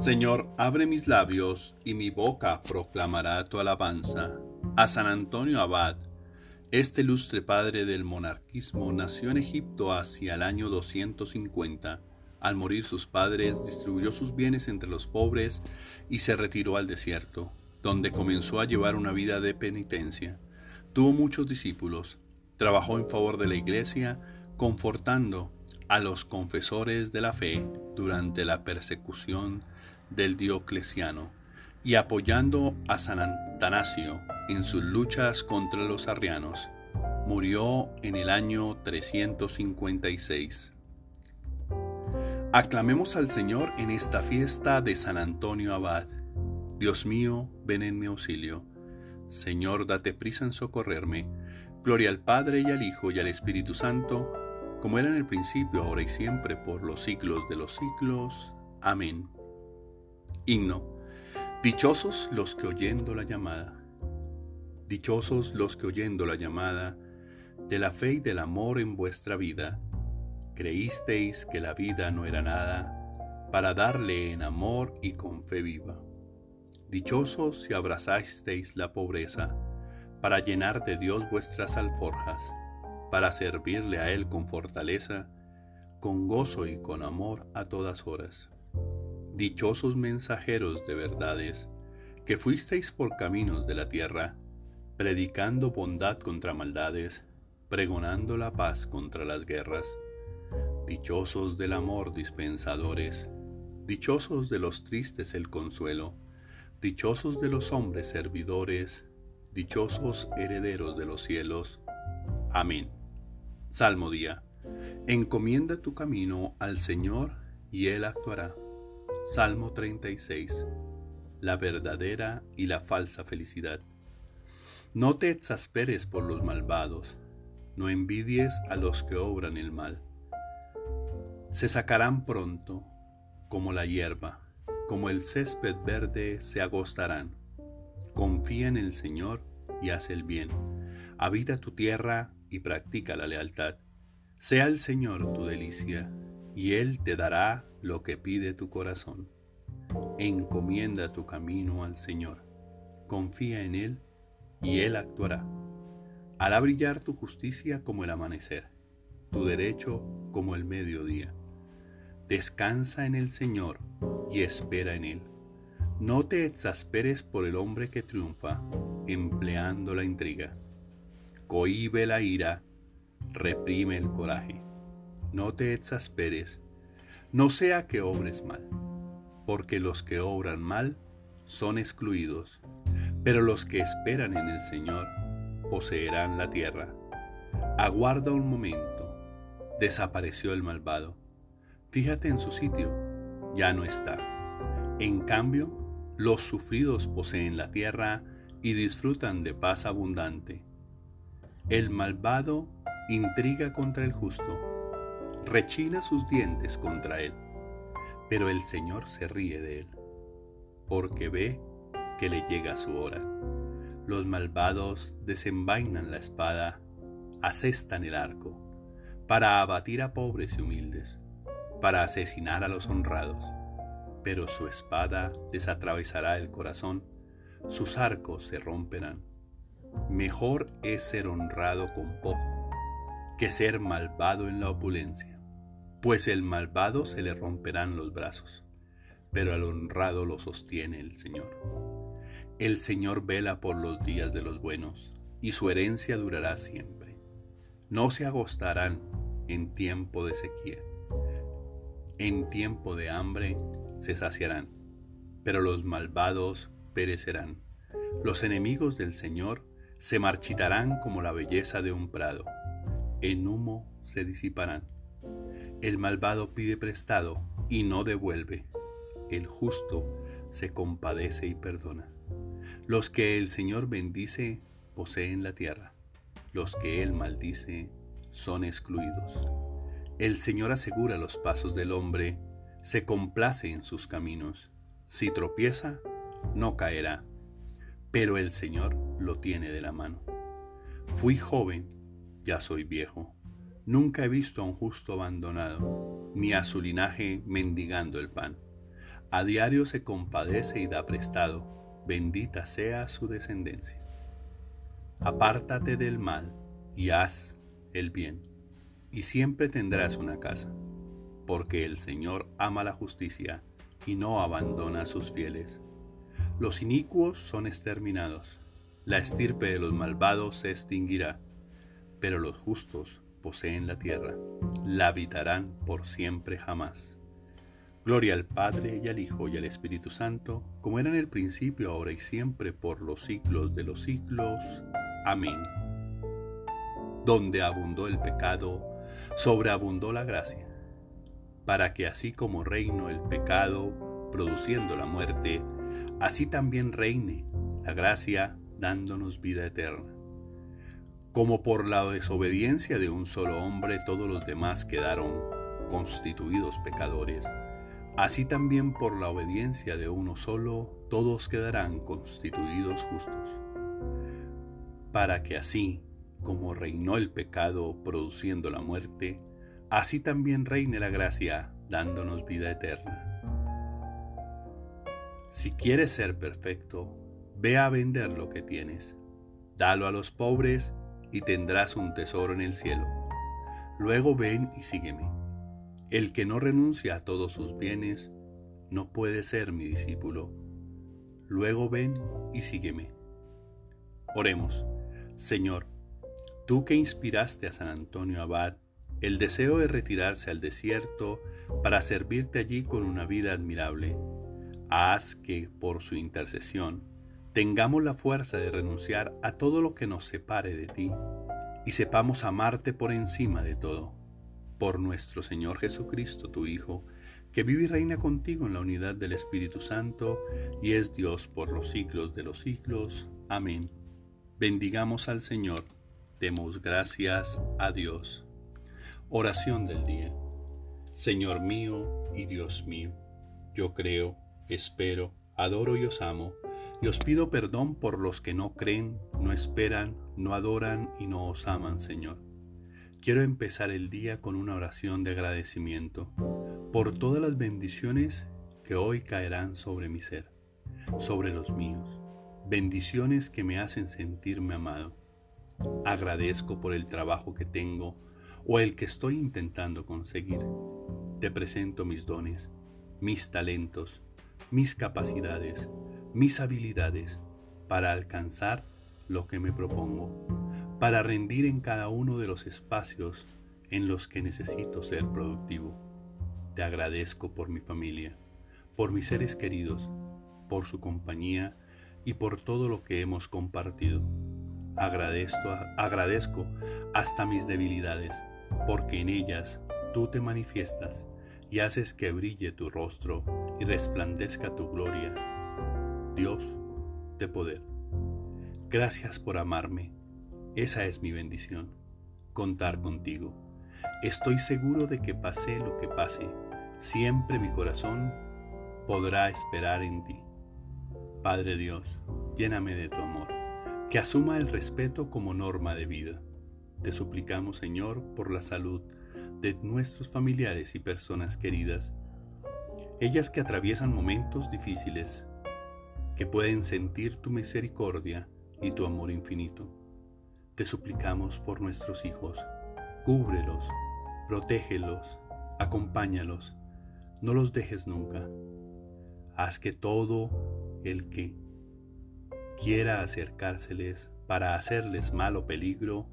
Señor, abre mis labios y mi boca proclamará tu alabanza. A San Antonio Abad, este ilustre padre del monarquismo nació en Egipto hacia el año 250. Al morir sus padres, distribuyó sus bienes entre los pobres y se retiró al desierto, donde comenzó a llevar una vida de penitencia. Tuvo muchos discípulos, trabajó en favor de la iglesia, confortando a los confesores de la fe durante la persecución del Diocleciano y apoyando a San Atanasio en sus luchas contra los arrianos. Murió en el año 356. Aclamemos al Señor en esta fiesta de San Antonio Abad. Dios mío, ven en mi auxilio. Señor, date prisa en socorrerme. Gloria al Padre y al Hijo y al Espíritu Santo, como era en el principio, ahora y siempre, por los siglos de los siglos. Amén. Himno. Dichosos los que oyendo la llamada. Dichosos los que oyendo la llamada de la fe y del amor en vuestra vida, creísteis que la vida no era nada, para darle en amor y con fe viva. Dichosos si abrazasteis la pobreza, para llenar de Dios vuestras alforjas, para servirle a Él con fortaleza, con gozo y con amor a todas horas. Dichosos mensajeros de verdades, que fuisteis por caminos de la tierra, predicando bondad contra maldades, pregonando la paz contra las guerras. Dichosos del amor dispensadores, dichosos de los tristes el consuelo, dichosos de los hombres servidores, dichosos herederos de los cielos. Amén. Salmo día. Encomienda tu camino al Señor y Él actuará. Salmo 36. La verdadera y la falsa felicidad. No te exasperes por los malvados, no envidies a los que obran el mal. Se sacarán pronto, como la hierba, como el césped verde se agostarán. Confía en el Señor y haz el bien. Habita tu tierra y practica la lealtad. Sea el Señor tu delicia, y Él te dará lo que pide tu corazón. Encomienda tu camino al Señor. Confía en Él y Él actuará. Hará brillar tu justicia como el amanecer, tu derecho como el mediodía. Descansa en el Señor y espera en Él. No te exasperes por el hombre que triunfa, empleando la intriga. Cohibe la ira, reprime el coraje. No te exasperes, no sea que obres mal, porque los que obran mal son excluidos pero los que esperan en el Señor poseerán la tierra. Aguarda un momento. Desapareció el malvado. Fíjate en su sitio. Ya no está. En cambio, los sufridos poseen la tierra y disfrutan de paz abundante. El malvado intriga contra el justo, rechina sus dientes contra él, pero el Señor se ríe de él, porque ve que le llega su hora. Los malvados desenvainan la espada, asestan el arco, para abatir a pobres y humildes, para asesinar a los honrados. Pero su espada les atravesará el corazón, sus arcos se romperán. Mejor es ser honrado con poco que ser malvado en la opulencia, pues el malvado se le romperán los brazos, pero al honrado lo sostiene el Señor. El Señor vela por los días de los buenos, y su herencia durará siempre. No se agostarán en tiempo de sequía. En tiempo de hambre se saciarán, pero los malvados perecerán. Los enemigos del Señor se marchitarán como la belleza de un prado. En humo se disiparán. El malvado pide prestado y no devuelve. El justo se compadece y perdona. Los que el Señor bendice poseen la tierra, los que Él maldice son excluidos. El Señor asegura los pasos del hombre, se complace en sus caminos. Si tropieza, no caerá, pero el Señor lo tiene de la mano. Fui joven, ya soy viejo. Nunca he visto a un justo abandonado, ni a su linaje mendigando el pan. A diario se compadece y da prestado, bendita sea su descendencia. Apártate del mal y haz el bien, y siempre tendrás una casa, porque el Señor ama la justicia y no abandona a sus fieles. Los inicuos son exterminados, la estirpe de los malvados se extinguirá, pero los justos poseen la tierra, la habitarán por siempre jamás. Gloria al Padre y al Hijo y al Espíritu Santo, como era en el principio, ahora y siempre, por los siglos de los siglos. Amén. Donde abundó el pecado, sobreabundó la gracia, para que así como reino el pecado, produciendo la muerte, así también reine la gracia, dándonos vida eterna. Como por la desobediencia de un solo hombre todos los demás quedaron constituidos pecadores, Así también por la obediencia de uno solo, todos quedarán constituidos justos. Para que así, como reinó el pecado produciendo la muerte, así también reine la gracia dándonos vida eterna. Si quieres ser perfecto, ve a vender lo que tienes, dalo a los pobres y tendrás un tesoro en el cielo. Luego ven y sígueme. El que no renuncia a todos sus bienes no puede ser mi discípulo. Luego ven y sígueme. Oremos. Señor, tú que inspiraste a San Antonio Abad el deseo de retirarse al desierto para servirte allí con una vida admirable, haz que, por su intercesión, tengamos la fuerza de renunciar a todo lo que nos separe de ti y sepamos amarte por encima de todo por nuestro Señor Jesucristo, tu Hijo, que vive y reina contigo en la unidad del Espíritu Santo y es Dios por los siglos de los siglos. Amén. Bendigamos al Señor, demos gracias a Dios. Oración del día. Señor mío y Dios mío, yo creo, espero, adoro y os amo, y os pido perdón por los que no creen, no esperan, no adoran y no os aman, Señor. Quiero empezar el día con una oración de agradecimiento por todas las bendiciones que hoy caerán sobre mi ser, sobre los míos, bendiciones que me hacen sentirme amado. Agradezco por el trabajo que tengo o el que estoy intentando conseguir. Te presento mis dones, mis talentos, mis capacidades, mis habilidades para alcanzar lo que me propongo para rendir en cada uno de los espacios en los que necesito ser productivo. Te agradezco por mi familia, por mis seres queridos, por su compañía y por todo lo que hemos compartido. Agradezco, agradezco hasta mis debilidades, porque en ellas tú te manifiestas y haces que brille tu rostro y resplandezca tu gloria. Dios de poder. Gracias por amarme esa es mi bendición, contar contigo. Estoy seguro de que pase lo que pase, siempre mi corazón podrá esperar en ti. Padre Dios, lléname de tu amor, que asuma el respeto como norma de vida. Te suplicamos, Señor, por la salud de nuestros familiares y personas queridas, ellas que atraviesan momentos difíciles, que pueden sentir tu misericordia y tu amor infinito. Te suplicamos por nuestros hijos, cúbrelos, protégelos, acompáñalos, no los dejes nunca. Haz que todo el que quiera acercárseles para hacerles mal o peligro,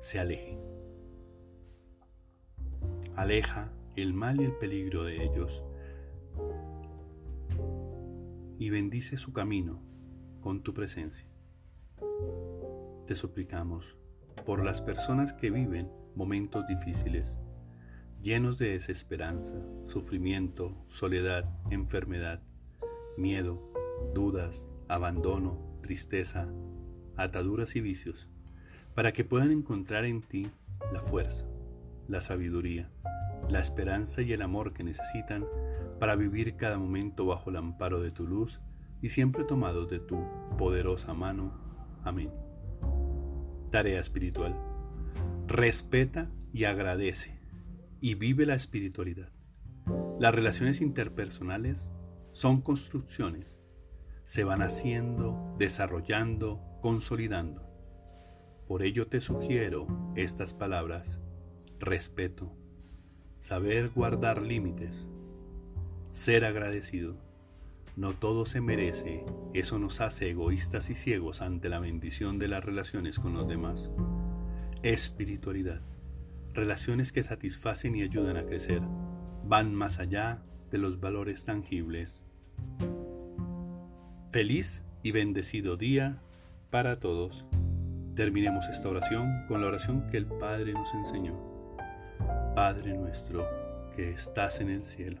se aleje. Aleja el mal y el peligro de ellos y bendice su camino con tu presencia. Te suplicamos por las personas que viven momentos difíciles, llenos de desesperanza, sufrimiento, soledad, enfermedad, miedo, dudas, abandono, tristeza, ataduras y vicios, para que puedan encontrar en ti la fuerza, la sabiduría, la esperanza y el amor que necesitan para vivir cada momento bajo el amparo de tu luz y siempre tomados de tu poderosa mano. Amén. Tarea espiritual. Respeta y agradece y vive la espiritualidad. Las relaciones interpersonales son construcciones. Se van haciendo, desarrollando, consolidando. Por ello te sugiero estas palabras. Respeto. Saber guardar límites. Ser agradecido. No todo se merece, eso nos hace egoístas y ciegos ante la bendición de las relaciones con los demás. Espiritualidad. Relaciones que satisfacen y ayudan a crecer, van más allá de los valores tangibles. Feliz y bendecido día para todos. Terminemos esta oración con la oración que el Padre nos enseñó. Padre nuestro que estás en el cielo,